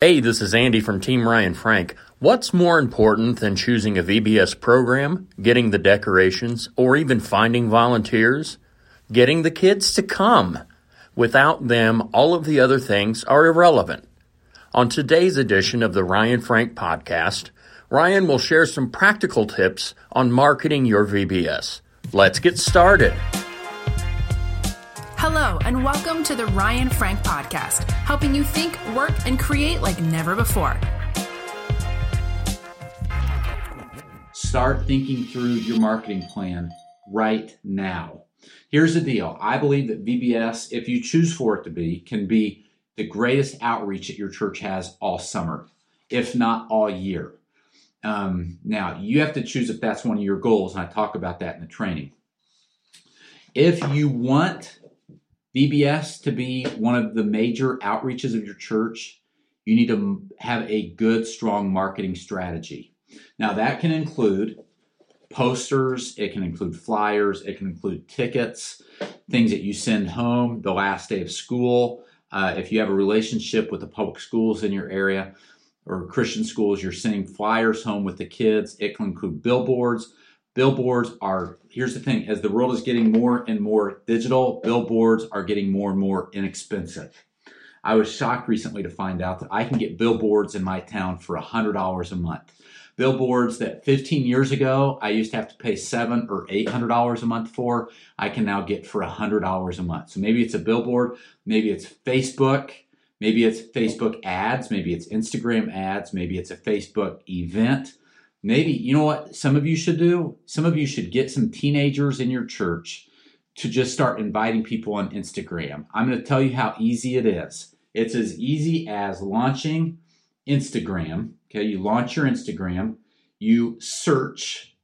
Hey, this is Andy from Team Ryan Frank. What's more important than choosing a VBS program, getting the decorations, or even finding volunteers? Getting the kids to come. Without them, all of the other things are irrelevant. On today's edition of the Ryan Frank podcast, Ryan will share some practical tips on marketing your VBS. Let's get started. Hello, and welcome to the Ryan Frank Podcast, helping you think, work, and create like never before. Start thinking through your marketing plan right now. Here's the deal I believe that VBS, if you choose for it to be, can be the greatest outreach that your church has all summer, if not all year. Um, now, you have to choose if that's one of your goals, and I talk about that in the training. If you want VBS to be one of the major outreaches of your church, you need to have a good, strong marketing strategy. Now, that can include posters, it can include flyers, it can include tickets, things that you send home the last day of school. Uh, if you have a relationship with the public schools in your area or Christian schools, you're sending flyers home with the kids. It can include billboards. Billboards are, here's the thing, as the world is getting more and more digital, billboards are getting more and more inexpensive. I was shocked recently to find out that I can get billboards in my town for $100 a month. Billboards that 15 years ago I used to have to pay seven or eight hundred dollars a month for, I can now get for a hundred dollars a month. So maybe it's a billboard, maybe it's Facebook, maybe it's Facebook ads, maybe it's Instagram ads, maybe it's a Facebook event. Maybe, you know what some of you should do? Some of you should get some teenagers in your church to just start inviting people on Instagram. I'm going to tell you how easy it is. It's as easy as launching Instagram. Okay, you launch your Instagram, you search.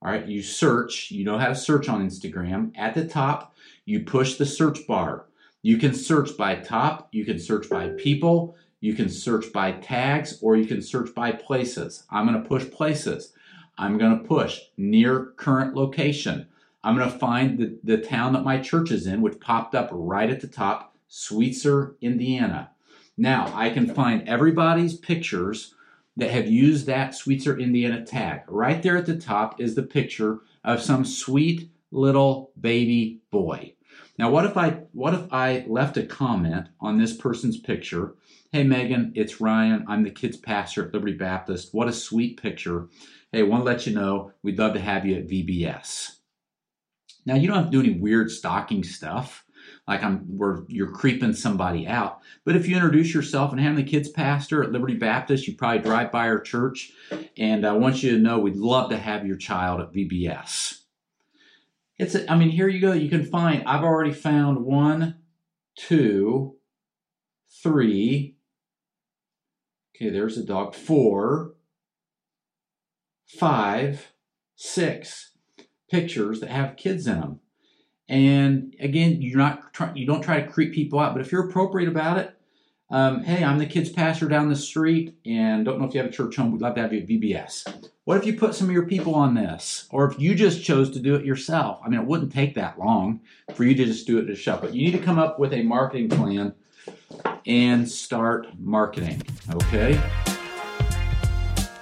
All right, you search. You know how to search on Instagram. At the top, you push the search bar. You can search by top, you can search by people, you can search by tags or you can search by places. I'm going to push places. I'm going to push near current location. I'm going to find the, the town that my church is in, which popped up right at the top, Sweetser, Indiana. Now I can find everybody's pictures that have used that Sweetser, Indiana tag. Right there at the top is the picture of some sweet little baby boy. Now what if I what if I left a comment on this person's picture Hey, Megan, it's Ryan. I'm the kids pastor at Liberty Baptist. What a sweet picture. Hey, want to let you know we'd love to have you at VBS. Now, you don't have to do any weird stalking stuff like I'm where you're creeping somebody out. But if you introduce yourself and have the kids pastor at Liberty Baptist, you probably drive by our church, and I want you to know we'd love to have your child at VBS. It's a, I mean, here you go. You can find. I've already found one, two, three, Okay, there's a dog. Four, five, six pictures that have kids in them. And again, you're not try, you don't try to creep people out, but if you're appropriate about it, um, hey, I'm the kids pastor down the street, and don't know if you have a church home. We'd love to have you at VBS. What if you put some of your people on this, or if you just chose to do it yourself? I mean, it wouldn't take that long for you to just do it yourself, but you need to come up with a marketing plan and start marketing. Okay?